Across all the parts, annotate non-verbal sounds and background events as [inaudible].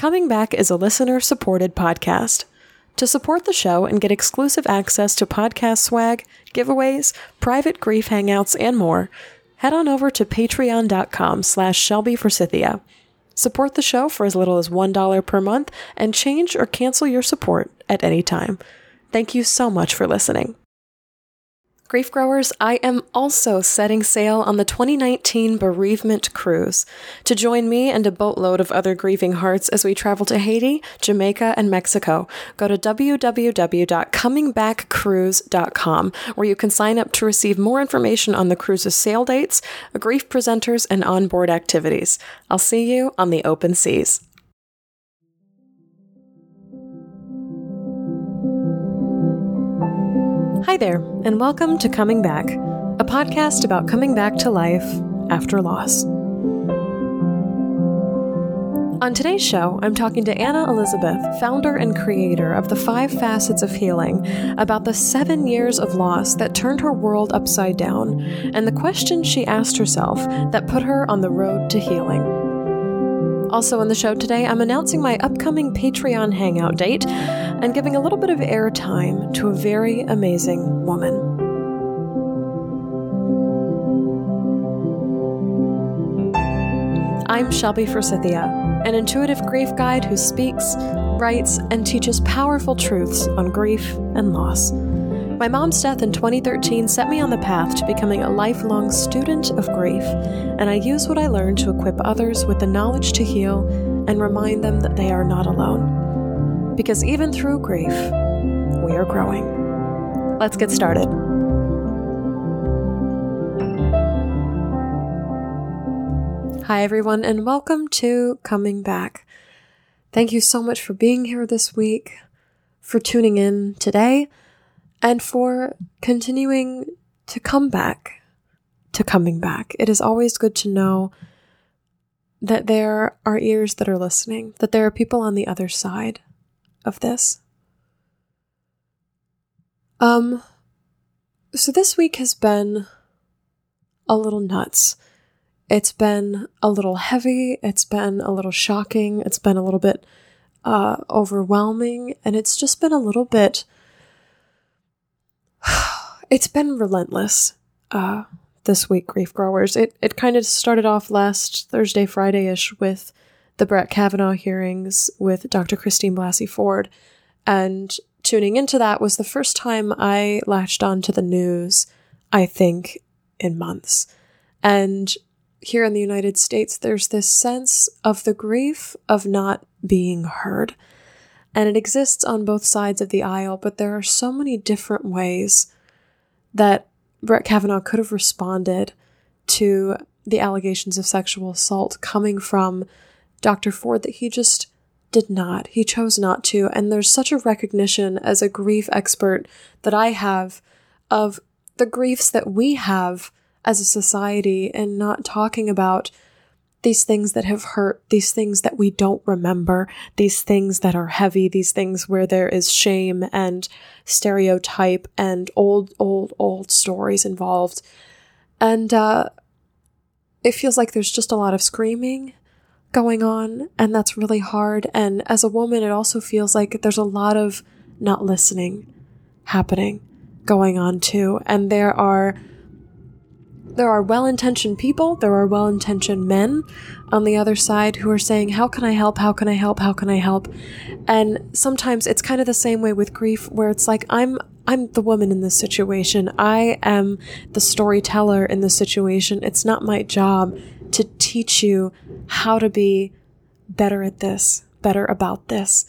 Coming Back is a listener supported podcast. To support the show and get exclusive access to podcast swag, giveaways, private grief hangouts, and more, head on over to patreon.com slash Shelby Forsythia. Support the show for as little as $1 per month and change or cancel your support at any time. Thank you so much for listening. Grief Growers, I am also setting sail on the 2019 Bereavement Cruise. To join me and a boatload of other grieving hearts as we travel to Haiti, Jamaica, and Mexico, go to www.comingbackcruise.com, where you can sign up to receive more information on the cruise's sail dates, grief presenters, and onboard activities. I'll see you on the open seas. Hi there, and welcome to Coming Back, a podcast about coming back to life after loss. On today's show, I'm talking to Anna Elizabeth, founder and creator of the Five Facets of Healing, about the seven years of loss that turned her world upside down and the questions she asked herself that put her on the road to healing. Also, on the show today, I'm announcing my upcoming Patreon Hangout date and giving a little bit of airtime to a very amazing woman. I'm Shelby Forsythia, an intuitive grief guide who speaks, writes, and teaches powerful truths on grief and loss. My mom's death in 2013 set me on the path to becoming a lifelong student of grief, and I use what I learned to equip others with the knowledge to heal and remind them that they are not alone. Because even through grief, we are growing. Let's get started. Hi, everyone, and welcome to Coming Back. Thank you so much for being here this week, for tuning in today and for continuing to come back to coming back. It is always good to know that there are ears that are listening, that there are people on the other side of this. Um, so this week has been a little nuts. It's been a little heavy. It's been a little shocking. It's been a little bit uh, overwhelming. And it's just been a little bit [sighs] it's been relentless uh, this week, grief growers. It it kind of started off last Thursday, Friday ish with the Brett Kavanaugh hearings with Dr. Christine Blasey Ford, and tuning into that was the first time I latched on to the news. I think in months, and here in the United States, there's this sense of the grief of not being heard. And it exists on both sides of the aisle, but there are so many different ways that Brett Kavanaugh could have responded to the allegations of sexual assault coming from Dr. Ford that he just did not. He chose not to. And there's such a recognition as a grief expert that I have of the griefs that we have as a society and not talking about these things that have hurt, these things that we don't remember, these things that are heavy, these things where there is shame and stereotype and old, old, old stories involved. And uh, it feels like there's just a lot of screaming going on, and that's really hard. And as a woman, it also feels like there's a lot of not listening happening going on too. And there are there are well intentioned people, there are well intentioned men on the other side who are saying, How can I help? How can I help? How can I help? And sometimes it's kind of the same way with grief, where it's like, I'm I'm the woman in this situation. I am the storyteller in this situation. It's not my job to teach you how to be better at this, better about this.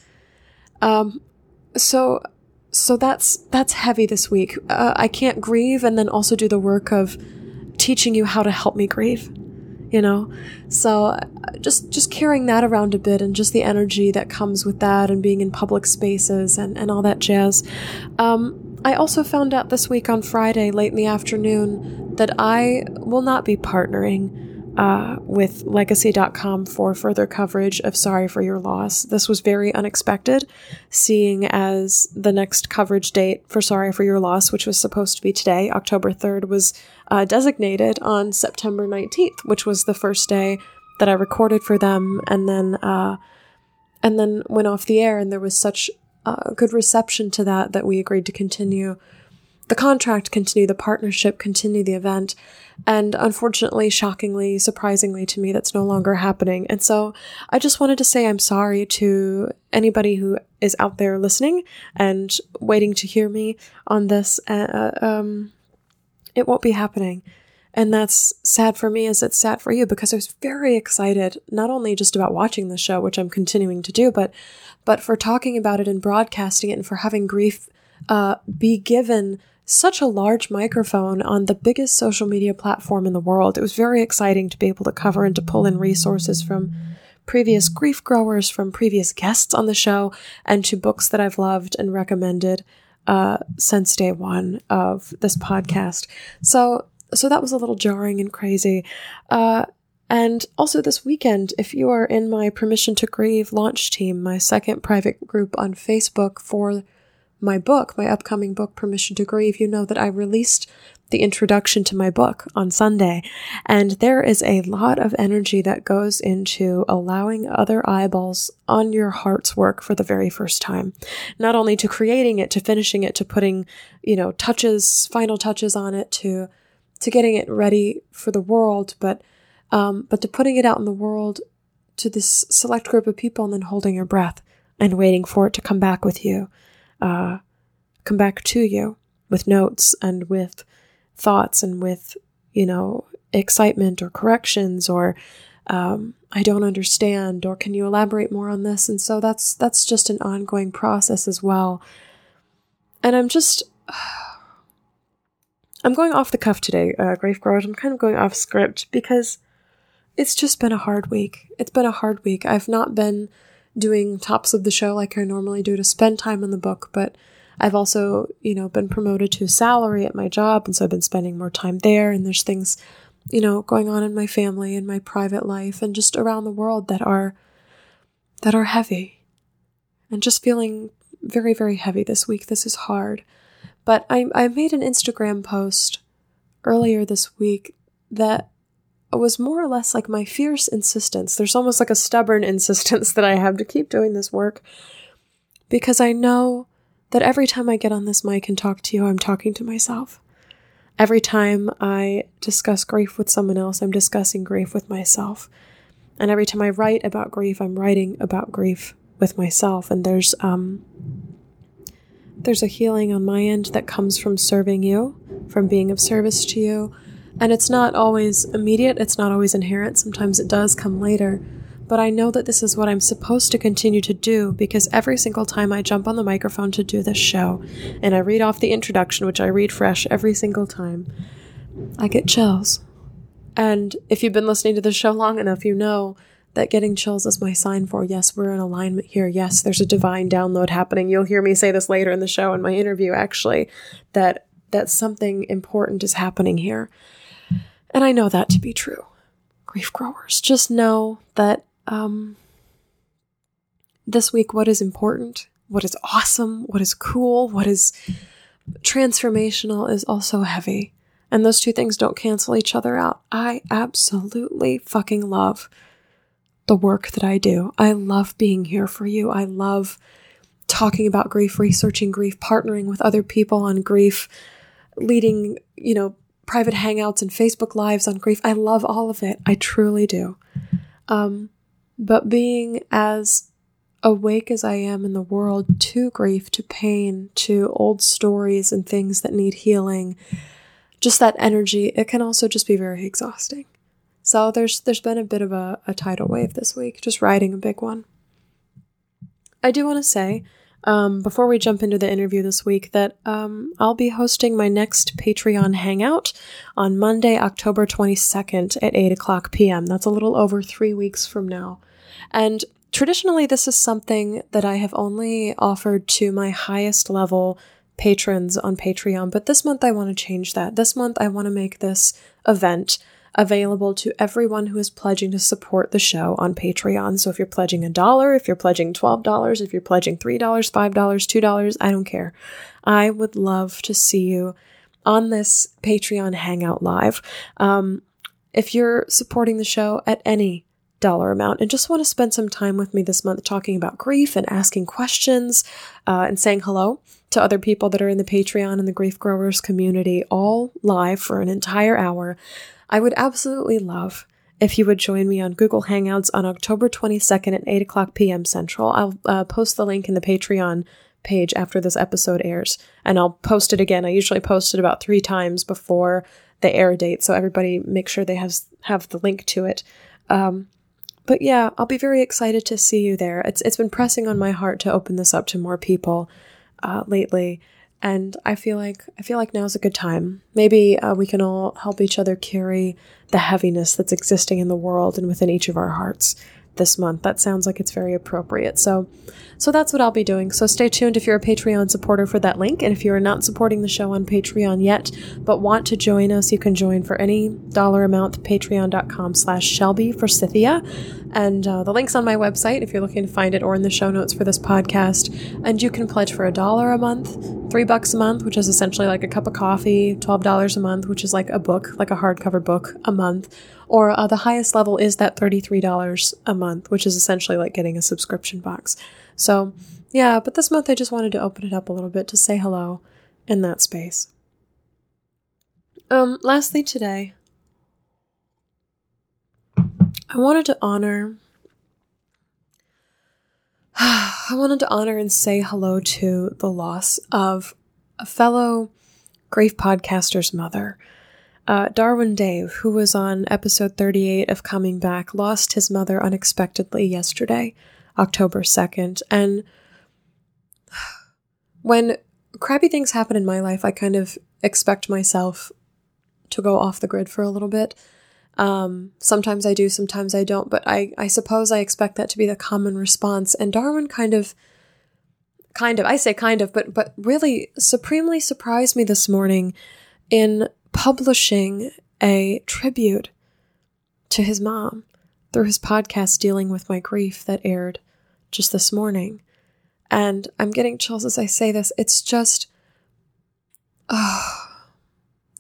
Um, so, so that's that's heavy this week. Uh, I can't grieve and then also do the work of teaching you how to help me grieve you know? So just just carrying that around a bit and just the energy that comes with that and being in public spaces and and all that jazz. Um, i also found out this week on friday late in the afternoon that i will not be partnering uh, with legacy.com for further coverage of Sorry for Your Loss. This was very unexpected, seeing as the next coverage date for Sorry for Your Loss, which was supposed to be today, October 3rd, was uh, designated on September 19th, which was the first day that I recorded for them. And then uh, and then went off the air, and there was such a good reception to that that we agreed to continue the contract, continue the partnership, continue the event. And unfortunately, shockingly, surprisingly to me, that's no longer happening. And so I just wanted to say I'm sorry to anybody who is out there listening and waiting to hear me on this. Uh, um, it won't be happening. And that's sad for me as it's sad for you because I was very excited, not only just about watching the show, which I'm continuing to do, but, but for talking about it and broadcasting it and for having grief, uh, be given such a large microphone on the biggest social media platform in the world. It was very exciting to be able to cover and to pull in resources from previous grief growers, from previous guests on the show, and to books that I've loved and recommended uh, since day one of this podcast. So, so that was a little jarring and crazy. Uh, and also this weekend, if you are in my Permission to Grieve launch team, my second private group on Facebook for my book, my upcoming book, Permission to Grieve, you know that I released the introduction to my book on Sunday. And there is a lot of energy that goes into allowing other eyeballs on your heart's work for the very first time. Not only to creating it, to finishing it, to putting, you know, touches, final touches on it, to, to getting it ready for the world, but, um, but to putting it out in the world to this select group of people and then holding your breath and waiting for it to come back with you uh, come back to you with notes and with thoughts and with, you know, excitement or corrections or um, I don't understand or can you elaborate more on this? And so that's that's just an ongoing process as well. And I'm just [sighs] I'm going off the cuff today, uh, Grief Growers. I'm kind of going off script because it's just been a hard week. It's been a hard week. I've not been doing tops of the show like I normally do to spend time on the book, but I've also, you know, been promoted to salary at my job, and so I've been spending more time there. And there's things, you know, going on in my family and my private life and just around the world that are that are heavy. And just feeling very, very heavy this week. This is hard. But I, I made an Instagram post earlier this week that was more or less like my fierce insistence. There's almost like a stubborn [laughs] insistence that I have to keep doing this work because I know that every time I get on this mic and talk to you, I'm talking to myself. Every time I discuss grief with someone else, I'm discussing grief with myself. And every time I write about grief, I'm writing about grief with myself. And there's um there's a healing on my end that comes from serving you, from being of service to you, and it's not always immediate, it's not always inherent. Sometimes it does come later. But I know that this is what I'm supposed to continue to do because every single time I jump on the microphone to do this show and I read off the introduction, which I read fresh every single time, I get chills. And if you've been listening to the show long enough, you know that getting chills is my sign for yes, we're in alignment here. Yes, there's a divine download happening. You'll hear me say this later in the show in my interview, actually, that that something important is happening here. And I know that to be true. Grief growers, just know that um, this week, what is important, what is awesome, what is cool, what is transformational is also heavy. And those two things don't cancel each other out. I absolutely fucking love the work that I do. I love being here for you. I love talking about grief, researching grief, partnering with other people on grief, leading, you know, private hangouts and Facebook lives on grief. I love all of it. I truly do. Um, but being as awake as I am in the world to grief, to pain, to old stories and things that need healing, just that energy, it can also just be very exhausting. So there's there's been a bit of a, a tidal wave this week, just riding a big one. I do want to say um, before we jump into the interview this week that um, I'll be hosting my next Patreon hangout on Monday, October 22nd at 8 o'clock p.m. That's a little over three weeks from now. And traditionally, this is something that I have only offered to my highest level patrons on Patreon, but this month I want to change that. This month I want to make this event available to everyone who is pledging to support the show on Patreon. So if you're pledging a dollar, if you're pledging $12, if you're pledging $3, $5, $2, I don't care. I would love to see you on this Patreon Hangout Live. Um, if you're supporting the show at any dollar amount and just want to spend some time with me this month talking about grief and asking questions uh, and saying hello to other people that are in the Patreon and the Grief Growers community, all live for an entire hour, I would absolutely love if you would join me on Google Hangouts on October 22nd at 8 o'clock p.m. Central. I'll uh, post the link in the Patreon page after this episode airs, and I'll post it again. I usually post it about three times before the air date, so everybody make sure they have have the link to it. Um, but yeah, I'll be very excited to see you there. It's it's been pressing on my heart to open this up to more people uh, lately, and I feel like I feel like now's a good time. Maybe uh, we can all help each other carry the heaviness that's existing in the world and within each of our hearts this month. That sounds like it's very appropriate. So, so that's what I'll be doing. So stay tuned if you're a Patreon supporter for that link. And if you are not supporting the show on Patreon yet, but want to join us, you can join for any dollar amount, patreon.com slash Shelby Forsythia. And uh, the link's on my website if you're looking to find it or in the show notes for this podcast. And you can pledge for a dollar a month, three bucks a month, which is essentially like a cup of coffee, $12 a month, which is like a book, like a hardcover book a month or uh, the highest level is that $33 a month, which is essentially like getting a subscription box. So, yeah, but this month I just wanted to open it up a little bit to say hello in that space. Um, lastly, today, I wanted to honor. [sighs] I wanted to honor and say hello to the loss of a fellow grief podcaster's mother. Uh, Darwin Dave, who was on episode 38 of Coming Back, lost his mother unexpectedly yesterday, October 2nd. And when crappy things happen in my life, I kind of expect myself to go off the grid for a little bit. Um, sometimes I do, sometimes I don't, but I, I suppose I expect that to be the common response. And Darwin kind of, kind of, I say kind of, but, but really supremely surprised me this morning in publishing a tribute to his mom through his podcast dealing with my grief that aired just this morning. And I'm getting chills as I say this. It's just, oh,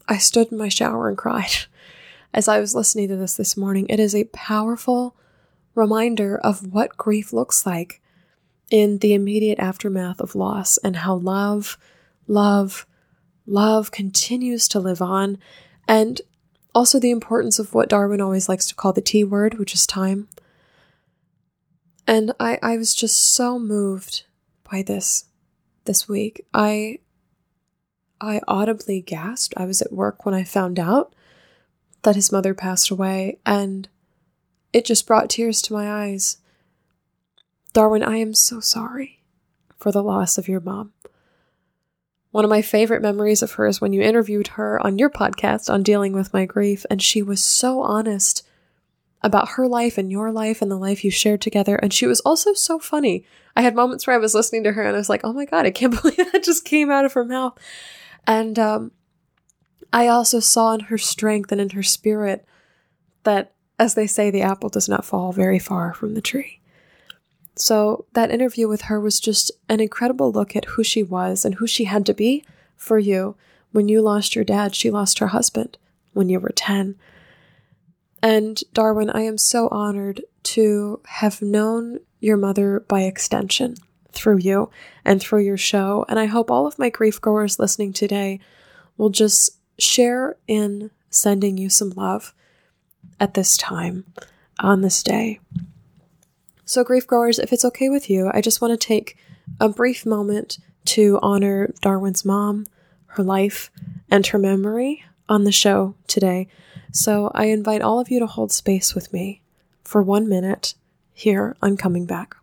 I stood in my shower and cried [laughs] as I was listening to this this morning. It is a powerful reminder of what grief looks like in the immediate aftermath of loss and how love, love, love continues to live on, and also the importance of what Darwin always likes to call the T word, which is time. And I, I was just so moved by this this week. I I audibly gasped. I was at work when I found out that his mother passed away, and it just brought tears to my eyes. Darwin, I am so sorry for the loss of your mom. One of my favorite memories of her is when you interviewed her on your podcast on dealing with my grief, and she was so honest about her life and your life and the life you shared together. And she was also so funny. I had moments where I was listening to her and I was like, oh my God, I can't [laughs] believe that just came out of her mouth. And um, I also saw in her strength and in her spirit that, as they say, the apple does not fall very far from the tree. So that interview with her was just an incredible look at who she was and who she had to be for you. When you lost your dad, she lost her husband when you were 10. And Darwin, I am so honored to have known your mother by extension through you and through your show. And I hope all of my grief growers listening today will just share in sending you some love at this time on this day. So, grief growers, if it's okay with you, I just want to take a brief moment to honor Darwin's mom, her life, and her memory on the show today. So, I invite all of you to hold space with me for one minute here on Coming Back.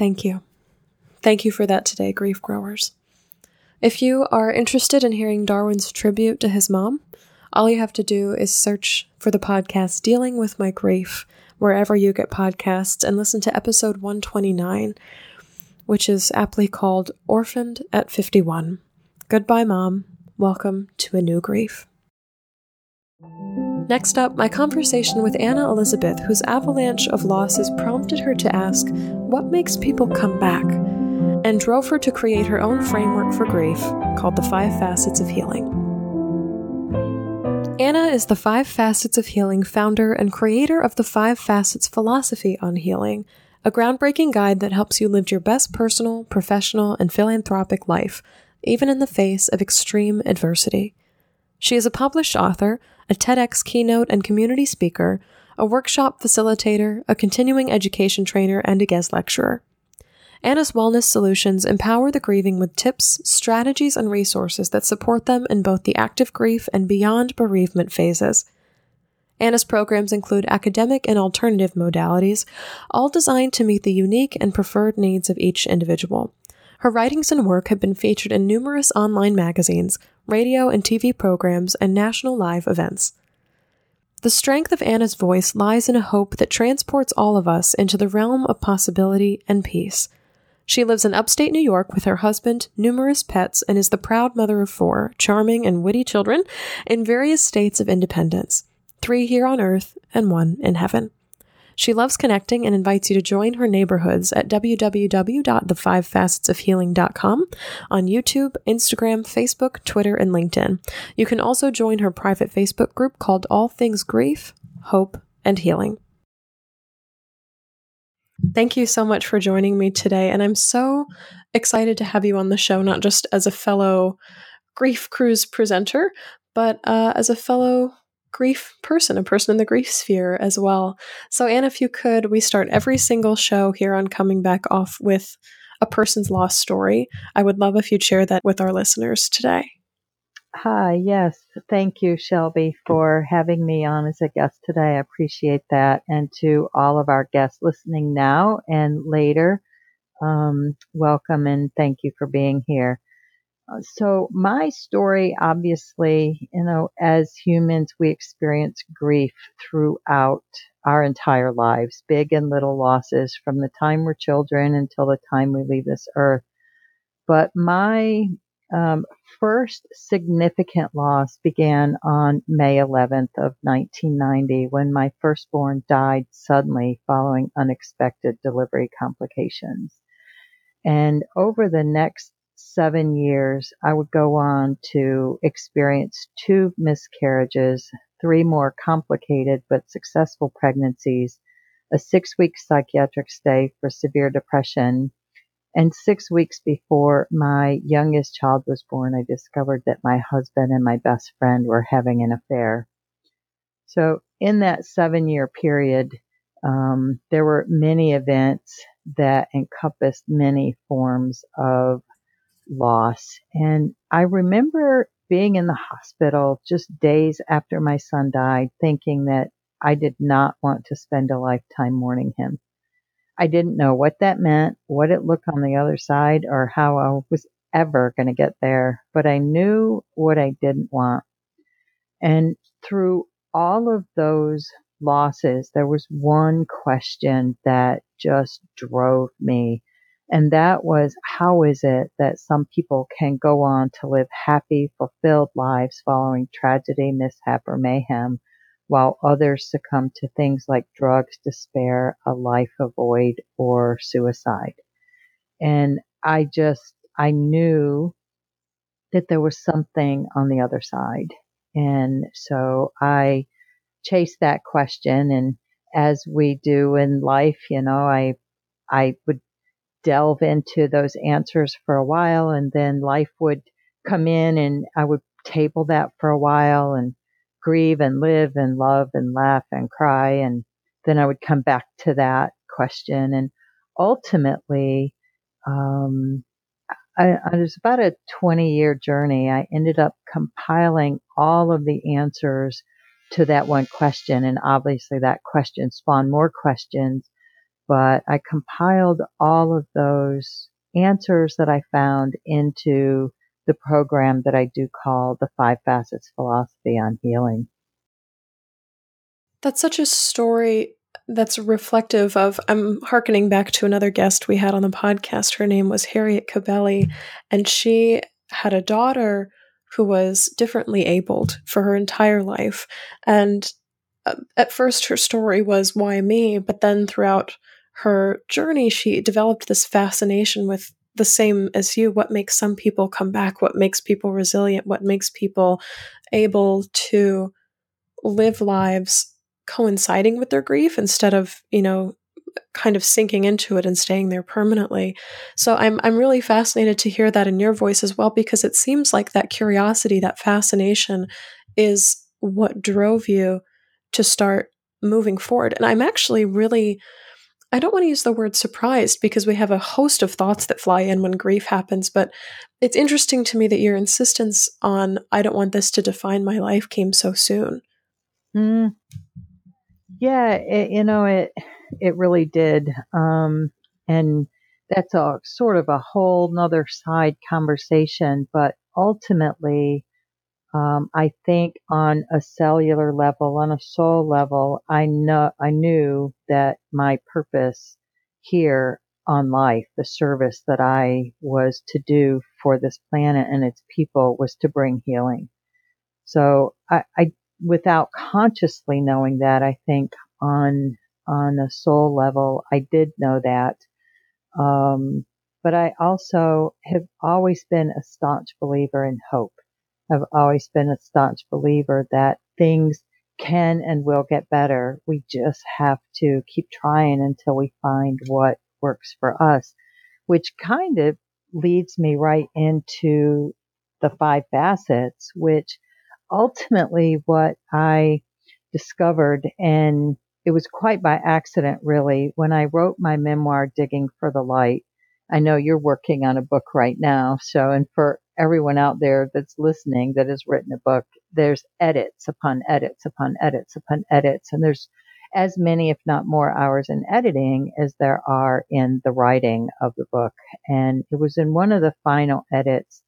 Thank you. Thank you for that today, grief growers. If you are interested in hearing Darwin's tribute to his mom, all you have to do is search for the podcast Dealing with My Grief wherever you get podcasts and listen to episode 129, which is aptly called Orphaned at 51. Goodbye, Mom. Welcome to a new grief. Next up, my conversation with Anna Elizabeth, whose avalanche of losses prompted her to ask, What makes people come back? and drove her to create her own framework for grief called The Five Facets of Healing. Anna is the Five Facets of Healing founder and creator of the Five Facets philosophy on healing, a groundbreaking guide that helps you live your best personal, professional, and philanthropic life, even in the face of extreme adversity. She is a published author, a TEDx keynote and community speaker, a workshop facilitator, a continuing education trainer, and a guest lecturer. Anna's Wellness Solutions empower the grieving with tips, strategies, and resources that support them in both the active grief and beyond bereavement phases. Anna's programs include academic and alternative modalities, all designed to meet the unique and preferred needs of each individual. Her writings and work have been featured in numerous online magazines, radio and TV programs, and national live events. The strength of Anna's voice lies in a hope that transports all of us into the realm of possibility and peace. She lives in upstate New York with her husband, numerous pets, and is the proud mother of four charming and witty children in various states of independence three here on earth and one in heaven. She loves connecting and invites you to join her neighborhoods at www.thefivefacetsofhealing.com on YouTube, Instagram, Facebook, Twitter, and LinkedIn. You can also join her private Facebook group called All Things Grief, Hope, and Healing. Thank you so much for joining me today. And I'm so excited to have you on the show, not just as a fellow Grief Cruise presenter, but uh, as a fellow grief person, a person in the grief sphere as well. So, Anne, if you could, we start every single show here on Coming Back Off with a person's lost story. I would love if you'd share that with our listeners today. Hi, yes. Thank you, Shelby, for having me on as a guest today. I appreciate that. And to all of our guests listening now and later, um, welcome and thank you for being here. So my story, obviously, you know, as humans, we experience grief throughout our entire lives, big and little losses from the time we're children until the time we leave this earth. But my um, first significant loss began on May 11th of 1990 when my firstborn died suddenly following unexpected delivery complications. And over the next seven years, I would go on to experience two miscarriages, three more complicated but successful pregnancies, a six week psychiatric stay for severe depression. And six weeks before my youngest child was born, I discovered that my husband and my best friend were having an affair. So in that seven year period, um, there were many events that encompassed many forms of loss. And I remember being in the hospital just days after my son died, thinking that I did not want to spend a lifetime mourning him. I didn't know what that meant, what it looked on the other side, or how I was ever going to get there, but I knew what I didn't want. And through all of those losses, there was one question that just drove me and that was how is it that some people can go on to live happy, fulfilled lives following tragedy, mishap, or mayhem, while others succumb to things like drugs, despair, a life avoid, or suicide. And I just, I knew that there was something on the other side. And so I chased that question. And as we do in life, you know, I, I would delve into those answers for a while and then life would come in and I would table that for a while and grieve and live and love and laugh and cry. And then I would come back to that question. And ultimately, um, I, it was about a 20 year journey. I ended up compiling all of the answers to that one question. And obviously that question spawned more questions but I compiled all of those answers that I found into the program that I do call the Five Facets Philosophy on Healing. That's such a story that's reflective of. I'm hearkening back to another guest we had on the podcast. Her name was Harriet Cabelly, and she had a daughter who was differently abled for her entire life. And uh, at first, her story was, Why me? But then throughout her journey, she developed this fascination with the same as you what makes some people come back, what makes people resilient, what makes people able to live lives coinciding with their grief instead of, you know, kind of sinking into it and staying there permanently. So I'm I'm really fascinated to hear that in your voice as well because it seems like that curiosity, that fascination is what drove you to start moving forward. And I'm actually really I don't want to use the word surprised because we have a host of thoughts that fly in when grief happens, but it's interesting to me that your insistence on I don't want this to define my life came so soon. Mm. Yeah, it, you know it it really did. Um, and that's a sort of a whole nother side conversation, but ultimately, um, I think on a cellular level, on a soul level, I know, I knew that my purpose here on life, the service that I was to do for this planet and its people was to bring healing. So I, I without consciously knowing that, I think on on a soul level, I did know that. Um, but I also have always been a staunch believer in hope. I've always been a staunch believer that things can and will get better. We just have to keep trying until we find what works for us, which kind of leads me right into the five facets, which ultimately what I discovered and it was quite by accident, really. When I wrote my memoir, Digging for the Light, I know you're working on a book right now. So, and for everyone out there that's listening that has written a book, there's edits upon edits upon edits upon edits. And there's as many, if not more, hours in editing as there are in the writing of the book. And it was in one of the final edits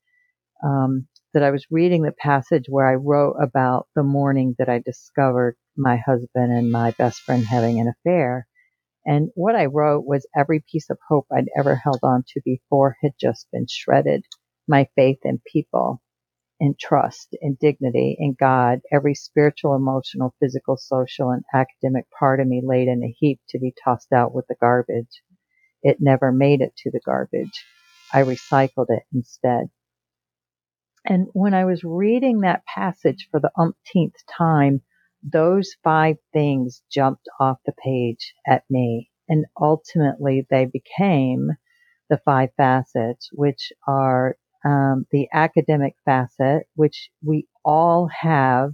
um, that I was reading the passage where I wrote about the morning that I discovered my husband and my best friend having an affair. And what I wrote was every piece of hope I'd ever held on to before had just been shredded. My faith in people, in trust, in dignity, in God, every spiritual, emotional, physical, social, and academic part of me laid in a heap to be tossed out with the garbage. It never made it to the garbage. I recycled it instead. And when I was reading that passage for the umpteenth time, those five things jumped off the page at me. And ultimately, they became the five facets, which are um, the academic facet, which we all have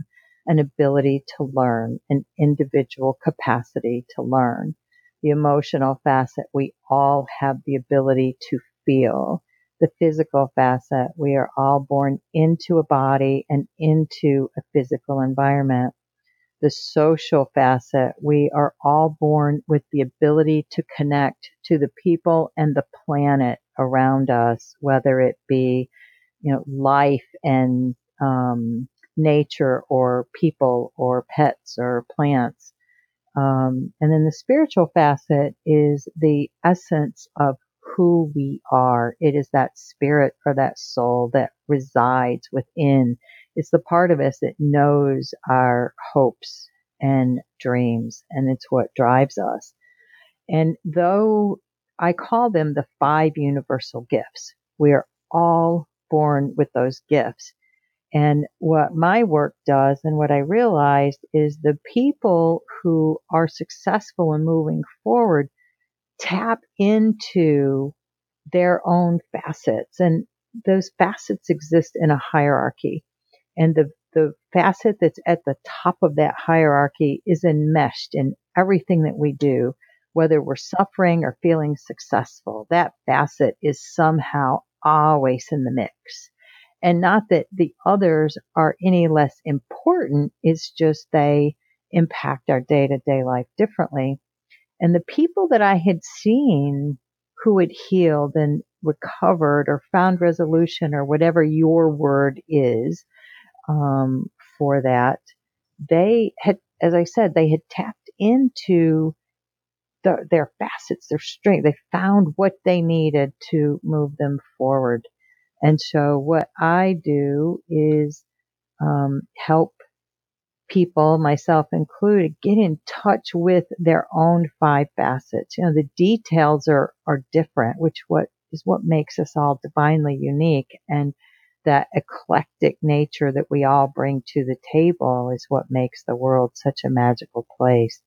an ability to learn, an individual capacity to learn. The emotional facet, we all have the ability to feel the physical facet. We are all born into a body and into a physical environment. The social facet, we are all born with the ability to connect to the people and the planet around us, whether it be, you know, life and um, nature or people or pets or plants. Um, and then the spiritual facet is the essence of who we are. It is that spirit or that soul that resides within. It's the part of us that knows our hopes and dreams, and it's what drives us. And though I call them the five universal gifts, we are all born with those gifts. And what my work does and what I realized is the people who are successful in moving forward tap into their own facets and those facets exist in a hierarchy and the the facet that's at the top of that hierarchy is enmeshed in everything that we do whether we're suffering or feeling successful. That facet is somehow always in the mix. And not that the others are any less important it's just they impact our day-to-day life differently. And the people that I had seen who had healed and recovered or found resolution or whatever your word is um, for that, they had, as I said, they had tapped into the, their facets, their strength. They found what they needed to move them forward. And so what I do is um, help people, myself included, get in touch with their own five facets. You know, the details are, are different, which what is what makes us all divinely unique. And that eclectic nature that we all bring to the table is what makes the world such a magical place.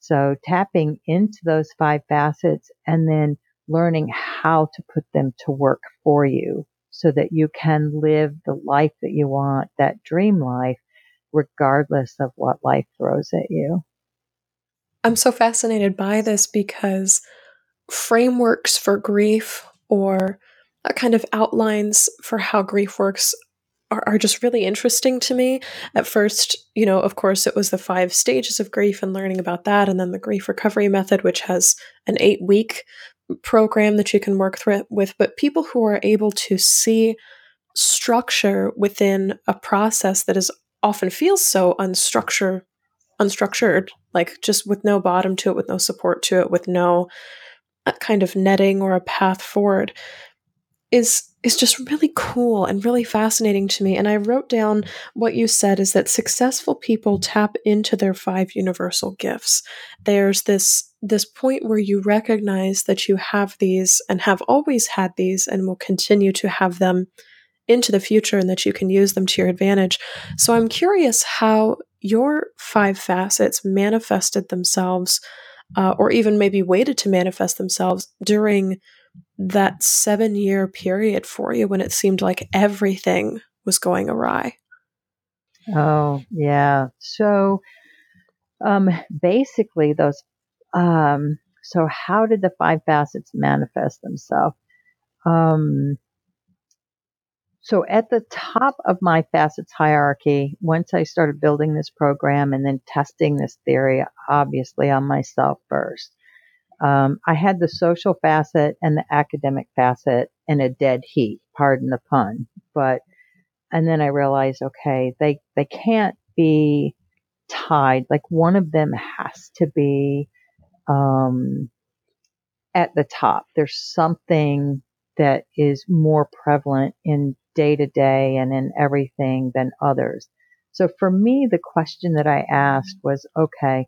So tapping into those five facets and then learning how to put them to work for you so that you can live the life that you want, that dream life, regardless of what life throws at you. I'm so fascinated by this because frameworks for grief or kind of outlines for how grief works are, are just really interesting to me. At first, you know, of course, it was the five stages of grief and learning about that, and then the grief recovery method, which has an eight week program that you can work through with. But people who are able to see structure within a process that is often feels so unstructured unstructured like just with no bottom to it with no support to it with no uh, kind of netting or a path forward is is just really cool and really fascinating to me. And I wrote down what you said is that successful people tap into their five universal gifts. There's this this point where you recognize that you have these and have always had these and will continue to have them into the future and that you can use them to your advantage. So I'm curious how your five facets manifested themselves uh, or even maybe waited to manifest themselves during that seven year period for you when it seemed like everything was going awry? Oh, yeah. So, um, basically, those, um, so how did the five facets manifest themselves? Um, so at the top of my facets hierarchy, once I started building this program and then testing this theory, obviously on myself first, um, I had the social facet and the academic facet in a dead heat, pardon the pun. But, and then I realized, okay, they, they can't be tied. Like one of them has to be, um, at the top. There's something that is more prevalent in day to day and in everything than others. So for me, the question that I asked was, okay,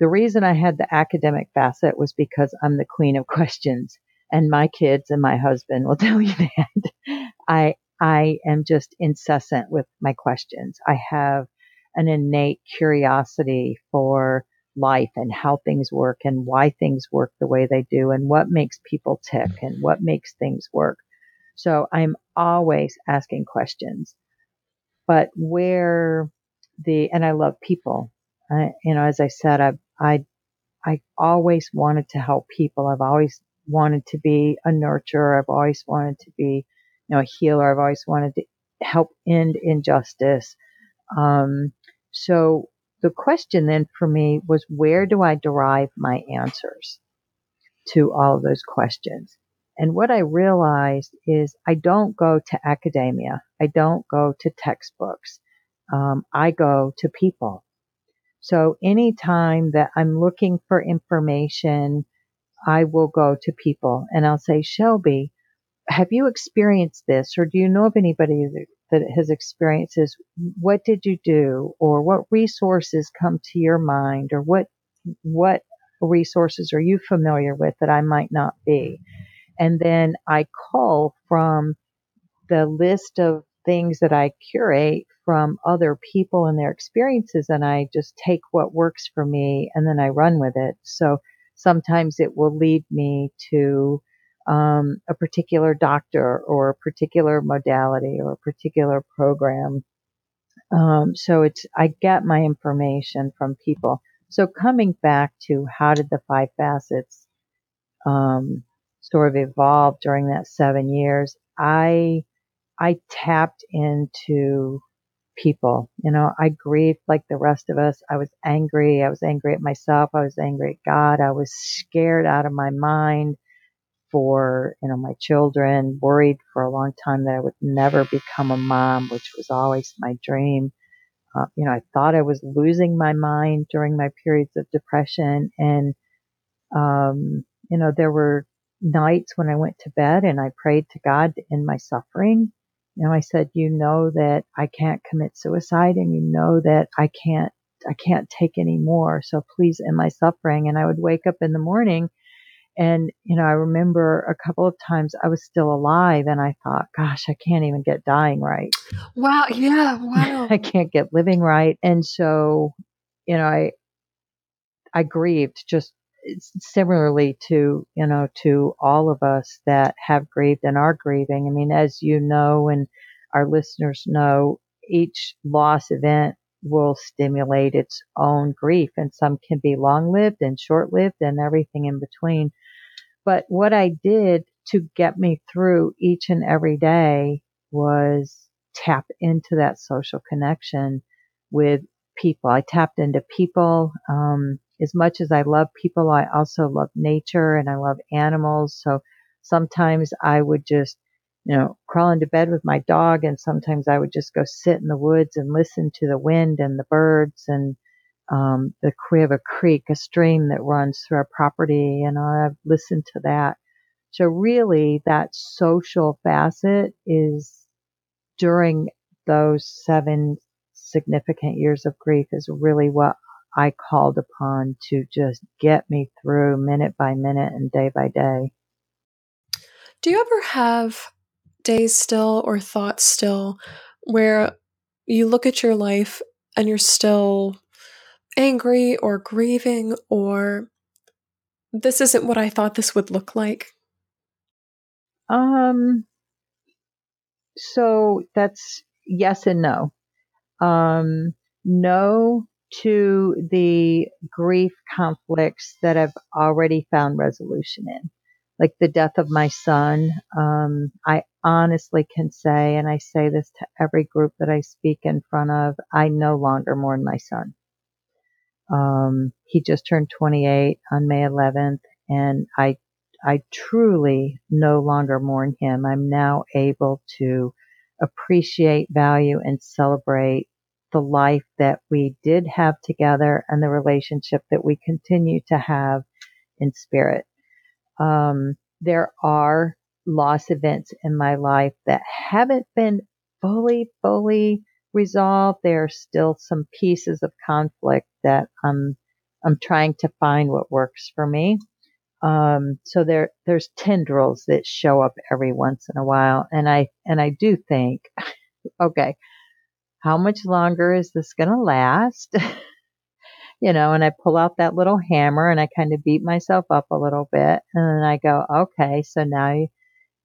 the reason I had the academic facet was because I'm the queen of [laughs] questions and my kids and my husband will [laughs] tell you that. I, I am just incessant with my questions. I have an innate curiosity for life and how things work and why things work the way they do and what makes people tick and mm. what makes things work. So I'm always asking questions. But where the, and I love people. I, you know, as I said, I, I, I always wanted to help people. I've always wanted to be a nurturer. I've always wanted to be, you know, a healer. I've always wanted to help end injustice. Um, so the question then for me was, where do I derive my answers to all of those questions? And what I realized is I don't go to academia. I don't go to textbooks. Um, I go to people. So anytime that I'm looking for information, I will go to people and I'll say, Shelby, have you experienced this or do you know of anybody that, has experienced this? What did you do or what resources come to your mind or what, what resources are you familiar with that I might not be? And then I call from the list of things that I curate from other people and their experiences and I just take what works for me and then I run with it. So sometimes it will lead me to um, a particular doctor or a particular modality or a particular program. Um, so it's, I get my information from people. So coming back to how did the five facets, um, sort of evolve during that seven years, I, I tapped into people. You know, I grieved like the rest of us. I was angry. I was angry at myself. I was angry at God. I was scared out of my mind for, you know, my children, worried for a long time that I would never become a mom, which was always my dream. Uh, you know, I thought I was losing my mind during my periods of depression. And, um, you know, there were nights when I went to bed and I prayed to God in my suffering. Know, I said, you know that I can't commit suicide and you know that I can't, I can't take any more. So please end my suffering. And I would wake up in the morning and, you know, I remember a couple of times I was still alive and I thought, gosh, I can't even get dying right. Wow. Yeah. Wow. [laughs] I can't get living right. And so, you know, I, I grieved just similarly to, you know, to all of us that have grieved and are grieving. I mean, as you know, and our listeners know, each loss event will stimulate its own grief and some can be long lived and short lived and everything in between. But what I did to get me through each and every day was tap into that social connection with people. I tapped into people. Um, as much as I love people, I also love nature and I love animals. So sometimes I would just, you know, crawl into bed with my dog and sometimes I would just go sit in the woods and listen to the wind and the birds and um, the we have a creek, a stream that runs through our property, and I've listened to that. So really, that social facet is during those seven significant years of grief is really what I called upon to just get me through minute by minute and day by day. Do you ever have days still or thoughts still where you look at your life and you're still angry or grieving or this isn't what I thought this would look like? Um so that's yes and no. Um no to the grief conflicts that I've already found resolution in. Like the death of my son, um, I honestly can say, and I say this to every group that I speak in front of, I no longer mourn my son. Um, he just turned 28 on May 11th, and I, I truly no longer mourn him. I'm now able to appreciate, value, and celebrate the life that we did have together and the relationship that we continue to have in spirit. Um, there are loss events in my life that haven't been fully, fully resolved. There are still some pieces of conflict that I'm I'm trying to find what works for me. Um, so there there's tendrils that show up every once in a while, and I and I do think, [laughs] okay, how much longer is this going to last? [laughs] you know, and I pull out that little hammer and I kind of beat myself up a little bit, and then I go, okay, so now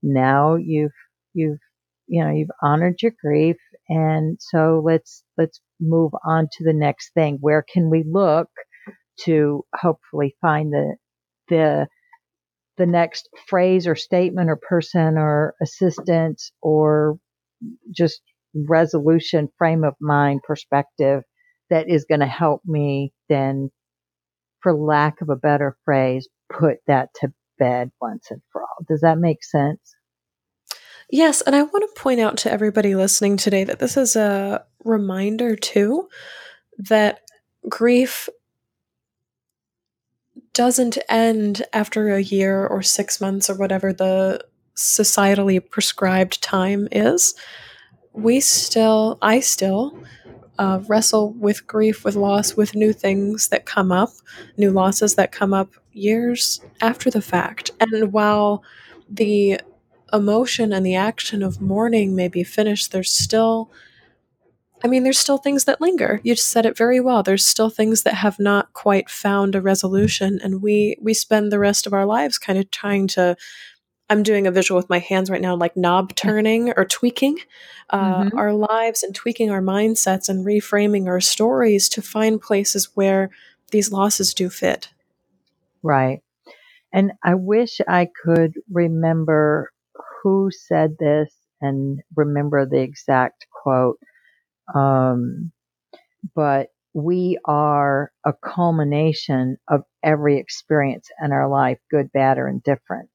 now you've you've you know you've honored your grief and so let's let's move on to the next thing where can we look to hopefully find the the the next phrase or statement or person or assistant or just resolution frame of mind perspective that is going to help me then for lack of a better phrase put that to bed once and for all does that make sense Yes, and I want to point out to everybody listening today that this is a reminder too that grief doesn't end after a year or 6 months or whatever the societally prescribed time is. We still I still uh, wrestle with grief, with loss, with new things that come up, new losses that come up years after the fact. And while the emotion and the action of mourning may be finished, there's still, I mean, there's still things that linger. You said it very well. There's still things that have not quite found a resolution, and we we spend the rest of our lives kind of trying to. I'm doing a visual with my hands right now, like knob turning or tweaking uh, mm-hmm. our lives and tweaking our mindsets and reframing our stories to find places where these losses do fit. Right. And I wish I could remember who said this and remember the exact quote. Um, but we are a culmination of every experience in our life, good, bad, or indifferent.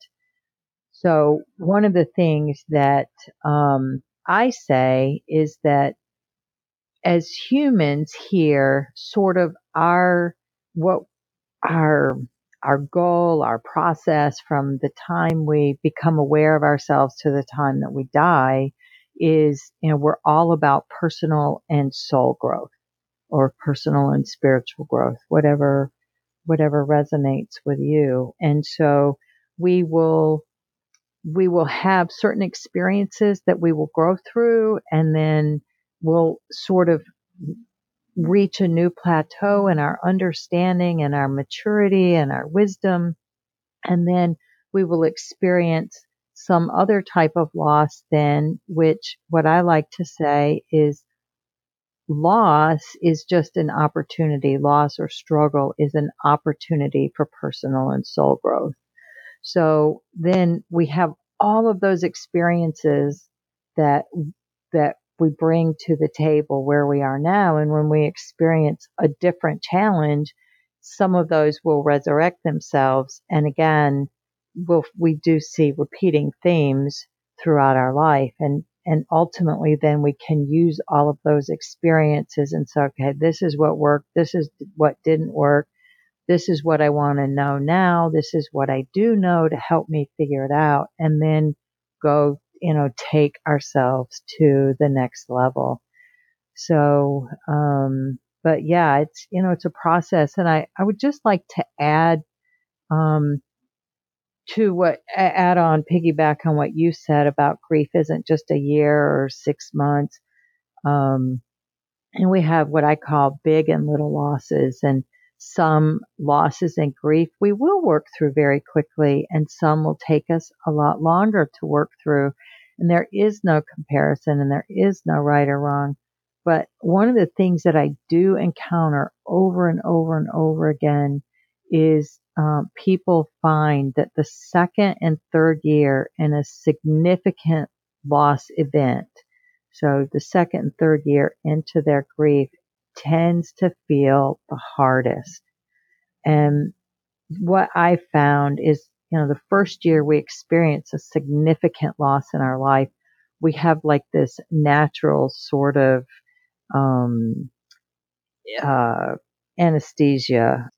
So one of the things that um, I say is that as humans here, sort of our what our our goal, our process from the time we become aware of ourselves to the time that we die is, you know, we're all about personal and soul growth or personal and spiritual growth, whatever, whatever resonates with you. And so we will, we will have certain experiences that we will grow through and then we'll sort of reach a new plateau in our understanding and our maturity and our wisdom. And then we will experience some other type of loss then, which what I like to say is loss is just an opportunity. Loss or struggle is an opportunity for personal and soul growth. So then we have all of those experiences that, that we bring to the table where we are now. And when we experience a different challenge, some of those will resurrect themselves. And again, we'll, we do see repeating themes throughout our life. And, and ultimately then we can use all of those experiences and say, okay, this is what worked. This is what didn't work. This is what I want to know now. This is what I do know to help me figure it out. And then go you know, take ourselves to the next level. So, um, but yeah, it's, you know, it's a process. And I, I would just like to add, um, to what, add on, piggyback on what you said about grief isn't just a year or six months. Um, and we have what I call big and little losses and, some losses and grief we will work through very quickly and some will take us a lot longer to work through. And there is no comparison and there is no right or wrong. But one of the things that I do encounter over and over and over again is um, people find that the second and third year in a significant loss event, so the second and third year into their grief, tends to feel the hardest. And what I found is, you know, the first year we experience a significant loss in our life, we have like this natural sort of, um, uh, anesthesia.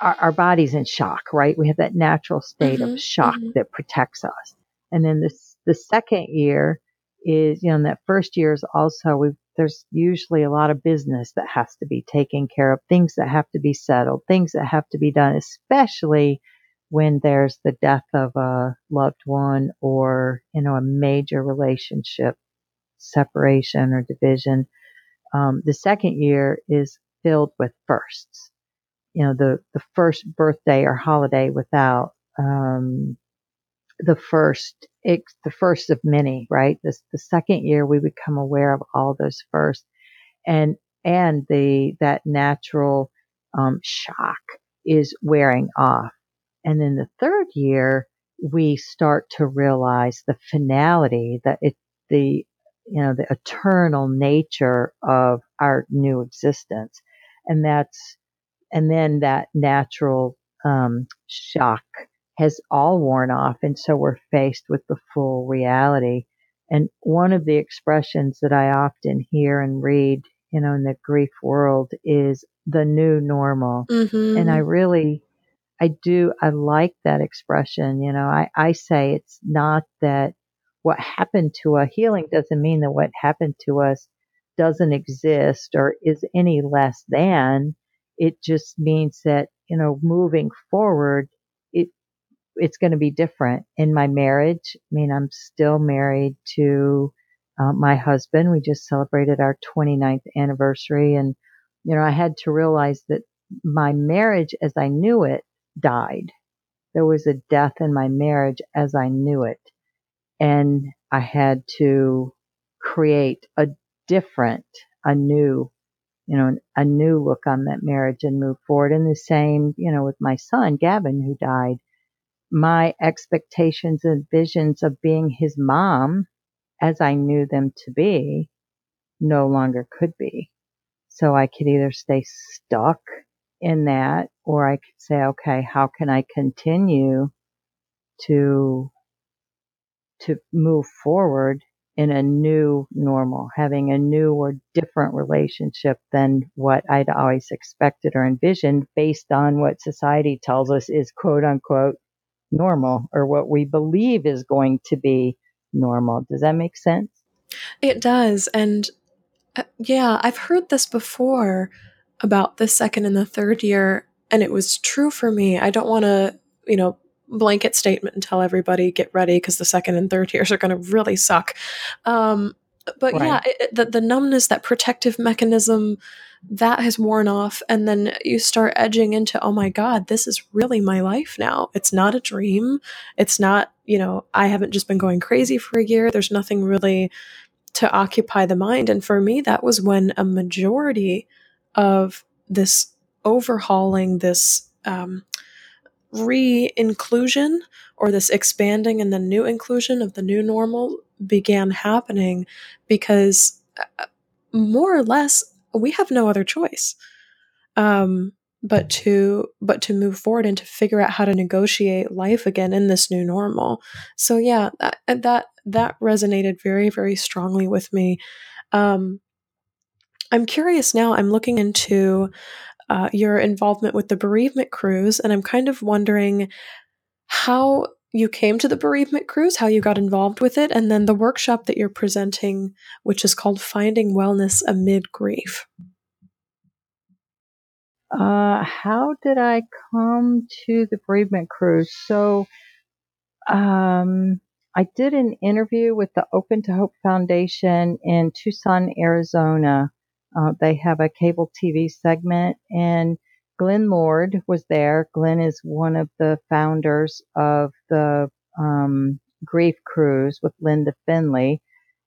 Our, our, body's in shock, right? We have that natural state mm-hmm, of shock mm-hmm. that protects us. And then this, the second year is, you know, in that first year is also we've there's usually a lot of business that has to be taken care of, things that have to be settled, things that have to be done, especially when there's the death of a loved one or, you know, a major relationship separation or division. Um, the second year is filled with firsts. You know, the, the first birthday or holiday without, um, the first it's the first of many, right? This the second year we become aware of all those first, and and the that natural um, shock is wearing off, and then the third year we start to realize the finality that it the you know the eternal nature of our new existence, and that's and then that natural um, shock has all worn off. And so we're faced with the full reality. And one of the expressions that I often hear and read, you know, in the grief world is the new normal. Mm-hmm. And I really, I do, I like that expression. You know, I, I say it's not that what happened to a healing doesn't mean that what happened to us doesn't exist or is any less than. It just means that, you know, moving forward, it's going to be different in my marriage. I mean, I'm still married to uh, my husband. We just celebrated our 29th anniversary. And, you know, I had to realize that my marriage as I knew it died. There was a death in my marriage as I knew it. And I had to create a different, a new, you know, a new look on that marriage and move forward. And the same, you know, with my son, Gavin, who died my expectations and visions of being his mom as I knew them to be no longer could be. So I could either stay stuck in that or I could say, okay, how can I continue to, to move forward in a new normal, having a new or different relationship than what I'd always expected or envisioned based on what society tells us is quote unquote normal or what we believe is going to be normal. Does that make sense? It does. And uh, yeah, I've heard this before about the second and the third year, and it was true for me. I don't want to, you know, blanket statement and tell everybody get ready because the second and third years are going to really suck. Um, but right. yeah, it, the the numbness, that protective mechanism, that has worn off, and then you start edging into, oh my god, this is really my life now. It's not a dream. It's not, you know, I haven't just been going crazy for a year. There's nothing really to occupy the mind, and for me, that was when a majority of this overhauling, this um, re inclusion or this expanding and the new inclusion of the new normal began happening because uh, more or less we have no other choice. Um, but to but to move forward and to figure out how to negotiate life again in this new normal. So yeah that that, that resonated very very strongly with me. Um, i'm curious now i'm looking into uh, your involvement with the bereavement cruise, and I'm kind of wondering how you came to the bereavement cruise, how you got involved with it, and then the workshop that you're presenting, which is called Finding Wellness Amid Grief. Uh, how did I come to the bereavement cruise? So, um, I did an interview with the Open to Hope Foundation in Tucson, Arizona uh, they have a cable TV segment, and Glenn Lord was there. Glenn is one of the founders of the um, Grief Cruise with Linda Finley.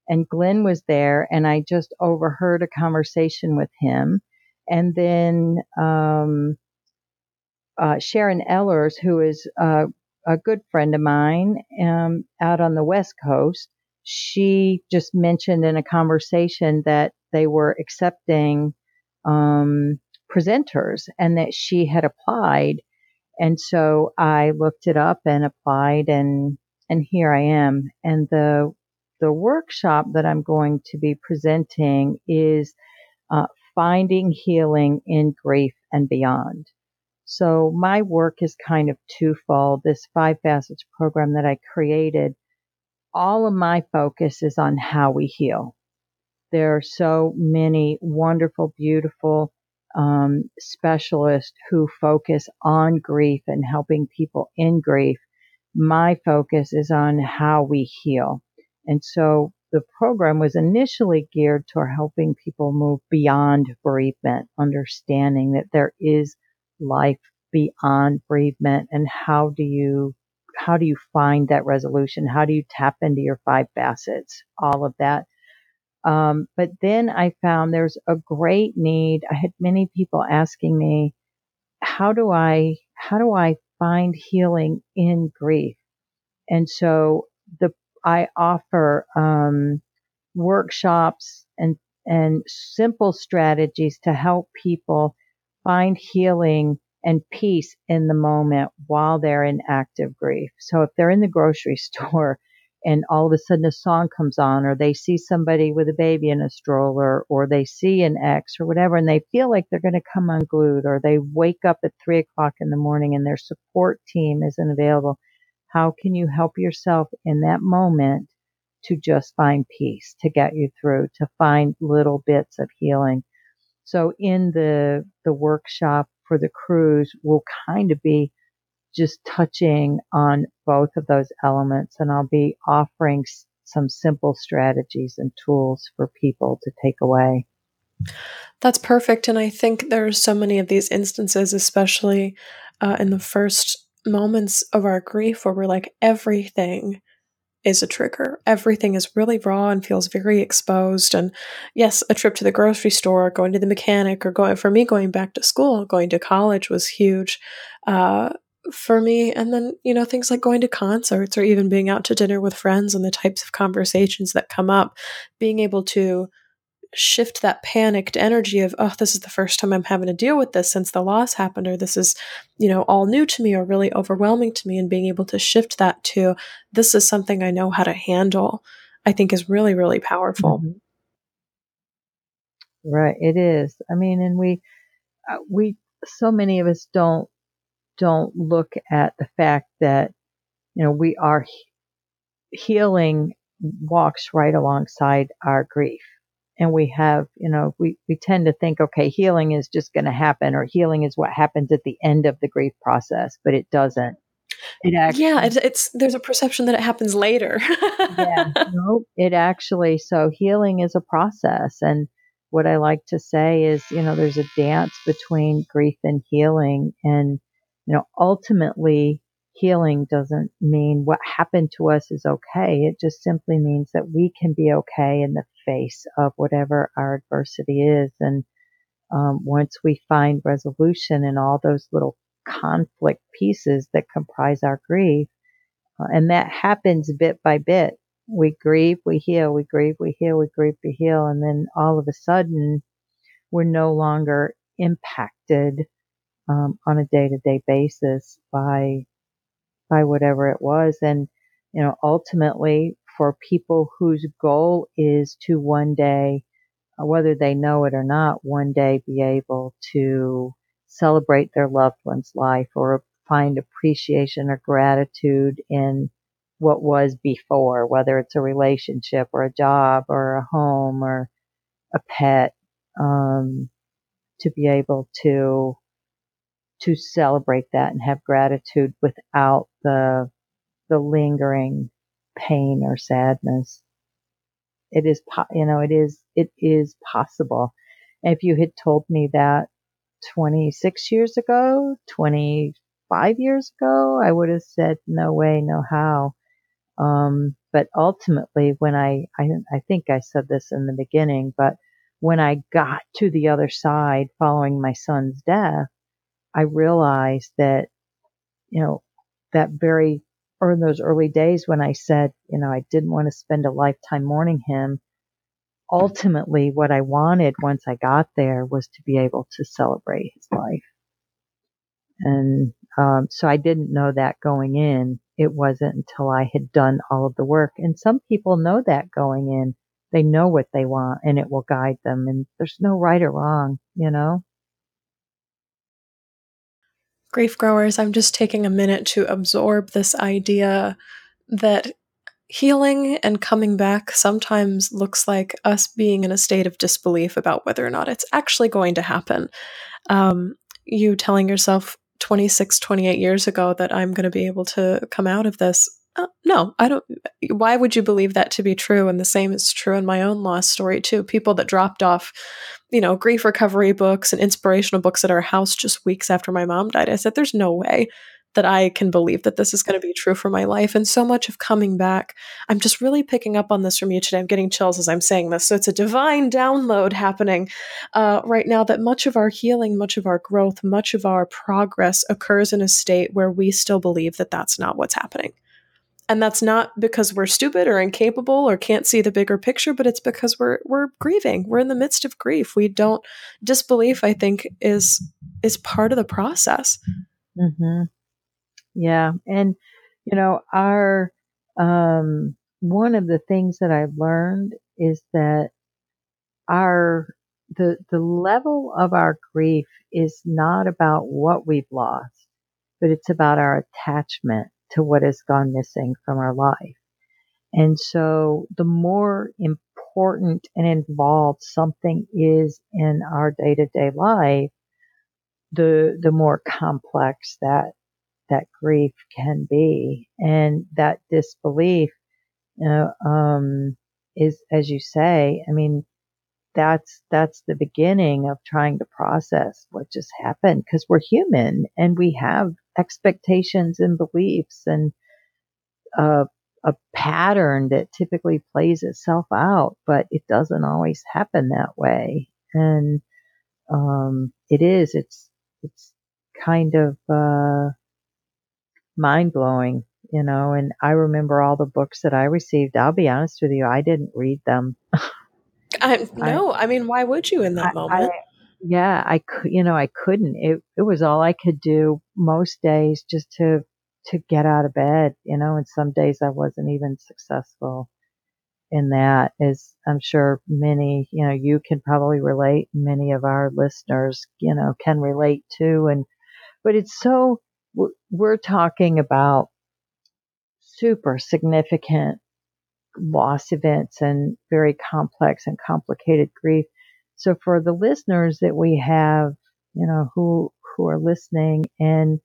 And Glenn was there, and I just overheard a conversation with him. And then um, uh, Sharon Ellers, who is uh, a good friend of mine um, out on the West Coast, she just mentioned in a conversation that they were accepting um, presenters and that she had applied. And so I looked it up and applied and, and here I am. And the, the workshop that I'm going to be presenting is uh, finding healing in grief and beyond. So my work is kind of twofold. This five facets program that I created, all of my focus is on how we heal. There are so many wonderful, beautiful um, specialists who focus on grief and helping people in grief. My focus is on how we heal. And so the program was initially geared toward helping people move beyond bereavement, understanding that there is life beyond bereavement and how do you how do you find that resolution? How do you tap into your five facets? All of that um, but then I found there's a great need. I had many people asking me, how do I, how do I find healing in grief? And so the, I offer, um, workshops and, and simple strategies to help people find healing and peace in the moment while they're in active grief. So if they're in the grocery [laughs] store and all of a sudden a song comes on or they see somebody with a baby in a stroller or they see an ex or whatever and they feel like they're going to come unglued or they wake up at three o'clock in the morning and their support team isn't available. How can you help yourself in that moment to just find peace, to get you through, to find little bits of healing? So in the, the workshop for the cruise will kind of be just touching on both of those elements and I'll be offering some simple strategies and tools for people to take away. That's perfect. And I think there are so many of these instances, especially uh, in the first moments of our grief, where we're like, everything is a trigger. Everything is really raw and feels very exposed. And yes, a trip to the grocery store, going to the mechanic, or going, for me, going back to school, going to college was huge. Uh, for me. And then, you know, things like going to concerts or even being out to dinner with friends and the types of conversations that come up, being able to shift that panicked energy of oh this is the first time i'm having to deal with this since the loss happened or this is you know all new to me or really overwhelming to me and being able to shift that to this is something i know how to handle i think is really really powerful mm-hmm. right it is i mean and we uh, we so many of us don't don't look at the fact that you know we are healing walks right alongside our grief and we have, you know, we, we tend to think, okay, healing is just going to happen or healing is what happens at the end of the grief process, but it doesn't. It actually, yeah, it's, it's there's a perception that it happens later. yeah, [laughs] no, it actually, so healing is a process. And what I like to say is, you know, there's a dance between grief and healing. And, you know, ultimately, healing doesn't mean what happened to us is okay. It just simply means that we can be okay in the face of whatever our adversity is. And um, once we find resolution in all those little conflict pieces that comprise our grief, uh, and that happens bit by bit. We grieve, we heal, we grieve, we heal, we grieve, we heal, and then all of a sudden, we're no longer impacted um, on a day-to-day basis by by whatever it was. And, you know, ultimately for people whose goal is to one day, uh, whether they know it or not, one day be able to celebrate their loved one's life or find appreciation or gratitude in what was before, whether it's a relationship or a job or a home or a pet, um, to be able to to celebrate that and have gratitude without the the lingering pain or sadness. It is, you know, it is, it is possible. if you had told me that 26 years ago, 25 years ago, I would have said, no way, no how. Um, but ultimately, when I, I, I think I said this in the beginning, but when I got to the other side following my son's death, I realized that, you know, that very, or in those early days when I said, you know, I didn't want to spend a lifetime mourning him, ultimately what I wanted once I got there was to be able to celebrate his life. And um, so I didn't know that going in. It wasn't until I had done all of the work. And some people know that going in. They know what they want and it will guide them. And there's no right or wrong, you know? Grief growers, I'm just taking a minute to absorb this idea that healing and coming back sometimes looks like us being in a state of disbelief about whether or not it's actually going to happen. Um, you telling yourself 26, 28 years ago that I'm going to be able to come out of this uh, no, I don't. Why would you believe that to be true? And the same is true in my own lost story, too. People that dropped off, you know, grief recovery books and inspirational books at our house just weeks after my mom died. I said, there's no way that I can believe that this is going to be true for my life. And so much of coming back, I'm just really picking up on this from you today. I'm getting chills as I'm saying this. So it's a divine download happening uh, right now that much of our healing, much of our growth, much of our progress occurs in a state where we still believe that that's not what's happening. And that's not because we're stupid or incapable or can't see the bigger picture, but it's because we're we're grieving. We're in the midst of grief. We don't disbelief. I think is is part of the process. Mm-hmm. Yeah, and you know, our um, one of the things that I've learned is that our the the level of our grief is not about what we've lost, but it's about our attachment to what has gone missing from our life. And so the more important and involved something is in our day to day life, the, the more complex that, that grief can be. And that disbelief, you know, um, is, as you say, I mean, that's that's the beginning of trying to process what just happened because we're human and we have expectations and beliefs and a, a pattern that typically plays itself out, but it doesn't always happen that way. And um, it is it's it's kind of uh, mind blowing, you know. And I remember all the books that I received. I'll be honest with you, I didn't read them. [laughs] I, no, I, I, mean, why would you in that I, moment? yeah, I could, you know, I couldn't. It it was all I could do most days just to to get out of bed, you know, and some days I wasn't even successful in that as I'm sure many, you know, you can probably relate, many of our listeners, you know, can relate to and but it's so we're talking about super significant loss events and very complex and complicated grief. So for the listeners that we have, you know, who who are listening and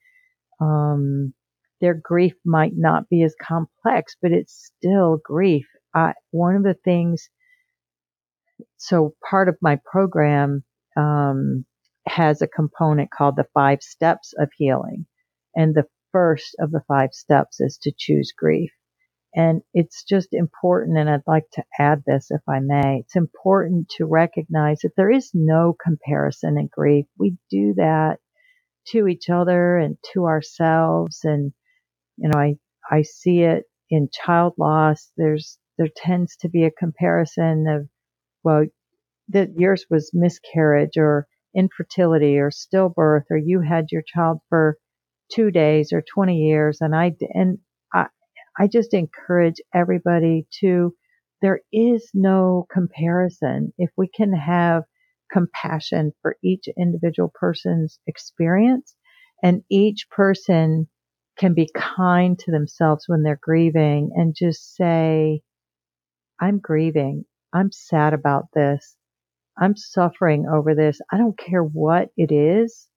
um, their grief might not be as complex, but it's still grief. I, one of the things, so part of my program um, has a component called the five steps of healing. And the first of the five steps is to choose grief. And it's just important, and I'd like to add this if I may. It's important to recognize that there is no comparison in grief. We do that to each other and to ourselves. And, you know, I, I see it in child loss. There's, there tends to be a comparison of, well, that yours was miscarriage or infertility or stillbirth, or you had your child for two days or 20 years. And I, and I, just encourage everybody to, there is no comparison. If we can have compassion for each individual person's experience and each person can be kind to themselves when they're grieving and just say, I'm grieving. I'm sad about this. I'm suffering over this. I don't care what it is.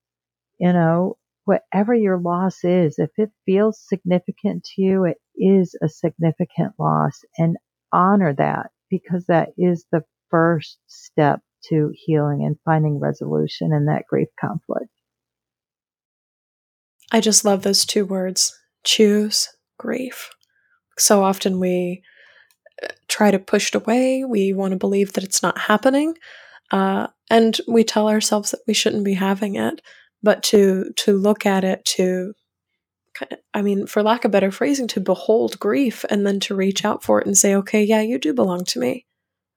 You know, whatever your loss is, if it feels significant to you, it is a significant loss and honor that because that is the first step to healing and finding resolution in that grief conflict. I just love those two words choose grief. So often we uh, try to push it away, we want to believe that it's not happening, uh, and we tell ourselves that we shouldn't be having it but to to look at it to I mean, for lack of better phrasing, to behold grief and then to reach out for it and say, okay, yeah, you do belong to me.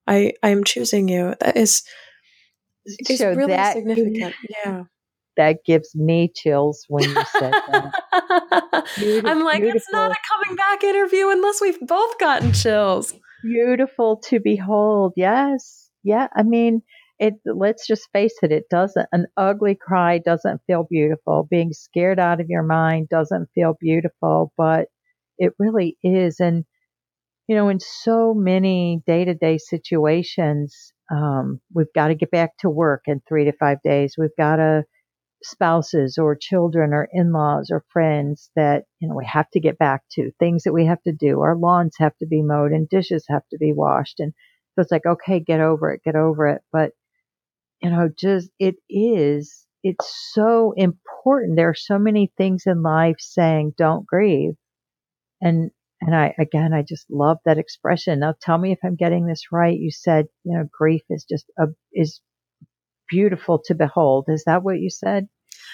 I I am choosing you. That is, is so really that, significant. Yeah. That gives me chills when you said that. [laughs] I'm like, beautiful. it's not a coming back interview unless we've both gotten chills. Beautiful to behold. Yes. Yeah. I mean, it let's just face it it doesn't an ugly cry doesn't feel beautiful. Being scared out of your mind doesn't feel beautiful but it really is. And you know in so many day-to-day situations um, we've got to get back to work in three to five days. We've got to spouses or children or in-laws or friends that you know we have to get back to things that we have to do. Our lawns have to be mowed and dishes have to be washed and so it's like okay get over it get over it. But you know, just it is, it's so important. There are so many things in life saying don't grieve. And, and I, again, I just love that expression. Now tell me if I'm getting this right. You said, you know, grief is just a, is beautiful to behold. Is that what you said?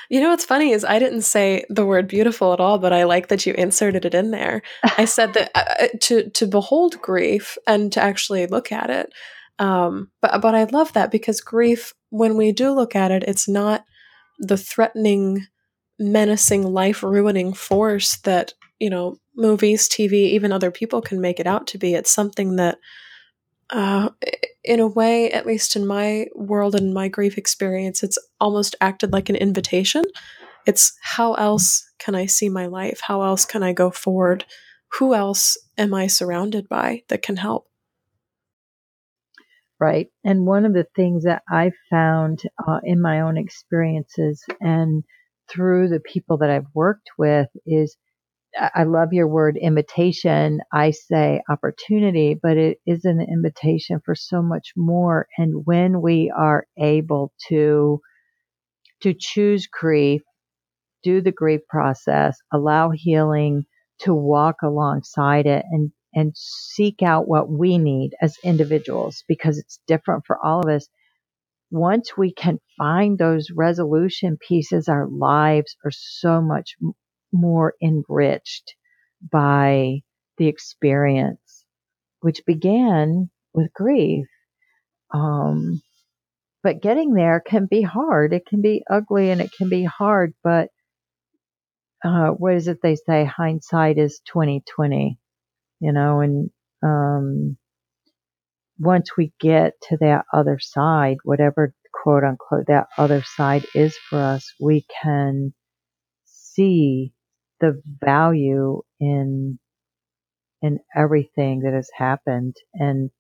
You know what's funny is I didn't say the word beautiful at all, but I like that you inserted it in there. I said that uh, uh, to to behold grief and to actually look at it. Um, but but I love that because grief, when we do look at it, it's not the threatening, menacing, life ruining force that you know movies, TV, even other people can make it out to be. It's something that, uh, in a way, at least in my world and my grief experience, it's almost acted like an invitation. It's how else can I see my life? How else can I go forward? Who else am I surrounded by that can help? Right? And one of the things that I found uh, in my own experiences and through the people that I've worked with is I love your word invitation. I say opportunity, but it is an invitation for so much more. And when we are able to, to choose grief, do the grief process, allow healing to walk alongside it and and seek out what we need as individuals because it's different for all of us. Once we can find those resolution pieces, our lives are so much more enriched by the experience, which began with grief. Um, but getting there can be hard. It can be ugly and it can be hard, but uh, what is it they say? Hindsight is twenty twenty, you know, and um, once we get to that other side, whatever quote unquote that other side is for us, we can see the value in in everything that has happened and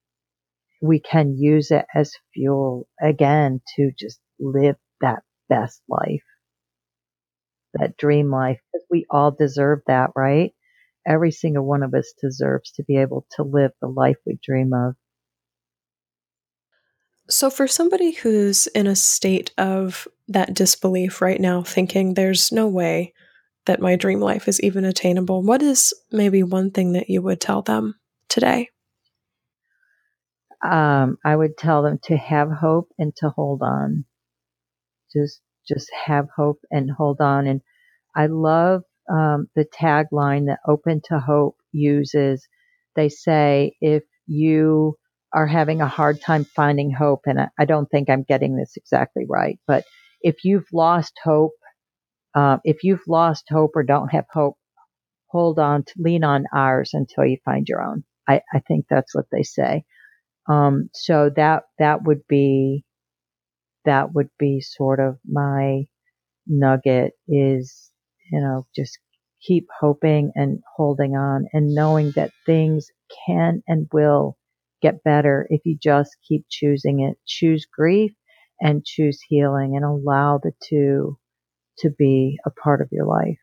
we can use it as fuel again to just live that best life that dream life because we all deserve that right every single one of us deserves to be able to live the life we dream of so for somebody who's in a state of that disbelief right now thinking there's no way that my dream life is even attainable, what is maybe one thing that you would tell them today? Um, I would tell them to have hope and to hold on. Just, just have hope and hold on. And I love um, the tagline that Open to Hope uses. They say, if you are having a hard time finding hope, and I, I don't think I'm getting this exactly right, but if you've lost hope, um, if you've lost hope or don't have hope, hold on, to, lean on ours until you find your own. I, I think that's what they say. Um, so that that would be that would be sort of my nugget is you know just keep hoping and holding on and knowing that things can and will get better if you just keep choosing it. Choose grief and choose healing and allow the two to be a part of your life.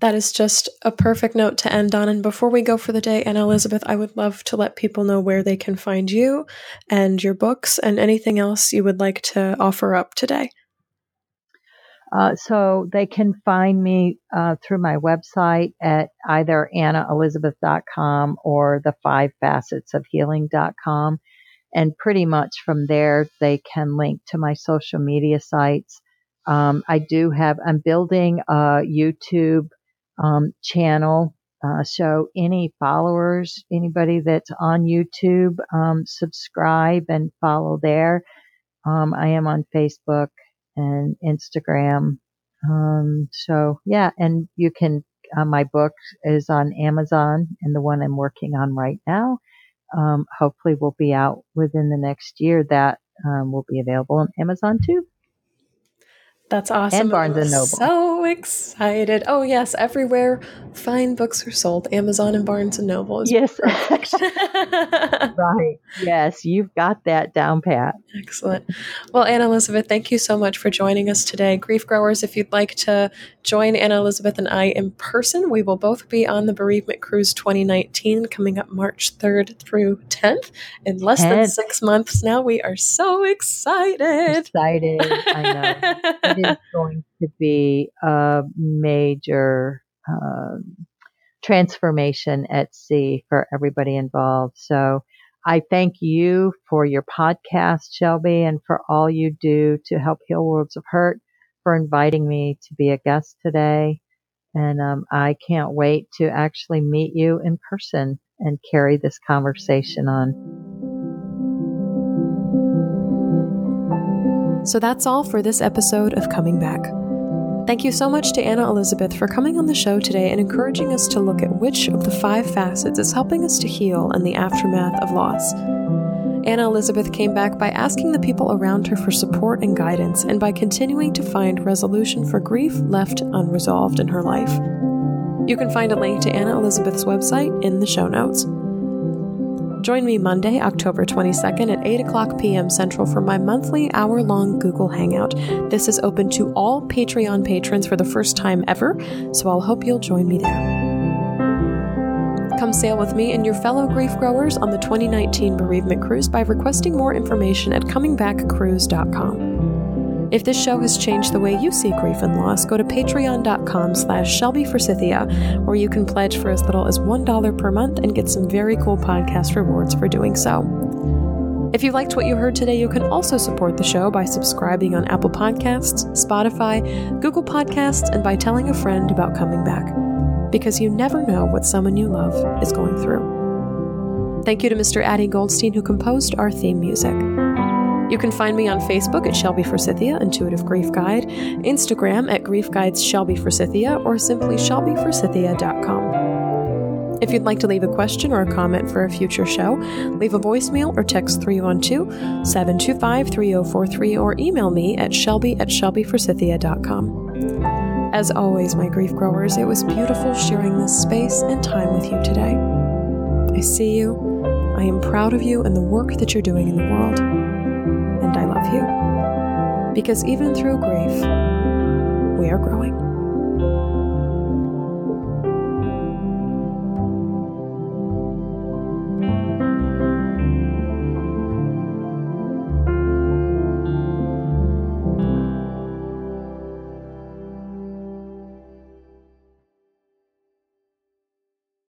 That is just a perfect note to end on. And before we go for the day, Anna Elizabeth, I would love to let people know where they can find you and your books and anything else you would like to offer up today. Uh, so they can find me uh, through my website at either annaelizabeth.com or the five facets of healing.com. And pretty much from there, they can link to my social media sites. Um, I do have, I'm building a YouTube um, channel. Uh, so any followers, anybody that's on YouTube, um, subscribe and follow there. Um, I am on Facebook and Instagram. Um, so yeah, and you can, uh, my book is on Amazon and the one I'm working on right now, um, hopefully will be out within the next year that, will be available on Amazon too. That's awesome. And Barnes and Noble. So excited. Oh yes, everywhere fine books are sold. Amazon and Barnes and Noble is yes. perfect. [laughs] [laughs] right. Yes, you've got that down pat. Excellent. Well, Anna Elizabeth, thank you so much for joining us today. Grief Growers, if you'd like to join Anna Elizabeth and I in person, we will both be on the Bereavement Cruise 2019 coming up March 3rd through 10th in less 10th. than six months now. We are so excited. Excited. I know. [laughs] it is [laughs] going to be a major um, transformation at sea for everybody involved. So I thank you for your podcast, Shelby, and for all you do to help heal worlds of hurt, for inviting me to be a guest today. And um, I can't wait to actually meet you in person and carry this conversation on. So that's all for this episode of Coming Back. Thank you so much to Anna Elizabeth for coming on the show today and encouraging us to look at which of the five facets is helping us to heal in the aftermath of loss. Anna Elizabeth came back by asking the people around her for support and guidance, and by continuing to find resolution for grief left unresolved in her life. You can find a link to Anna Elizabeth's website in the show notes. Join me Monday, October 22nd at 8 o'clock p.m. Central for my monthly hour long Google Hangout. This is open to all Patreon patrons for the first time ever, so I'll hope you'll join me there. Come sail with me and your fellow grief growers on the 2019 Bereavement Cruise by requesting more information at comingbackcruise.com. If this show has changed the way you see grief and loss, go to patreon.com slash Shelby shelbyforsythia, where you can pledge for as little as $1 per month and get some very cool podcast rewards for doing so. If you liked what you heard today, you can also support the show by subscribing on Apple Podcasts, Spotify, Google Podcasts, and by telling a friend about coming back. Because you never know what someone you love is going through. Thank you to Mr. Addie Goldstein, who composed our theme music. You can find me on Facebook at Shelby Forsythia, Intuitive Grief Guide, Instagram at Grief Guides Shelby Forsythia, or simply shelbyforsythia.com. If you'd like to leave a question or a comment for a future show, leave a voicemail or text 312 725 3043 or email me at shelby at shelbyforsythia.com. As always, my grief growers, it was beautiful sharing this space and time with you today. I see you. I am proud of you and the work that you're doing in the world. You. Because even through grief, we are growing.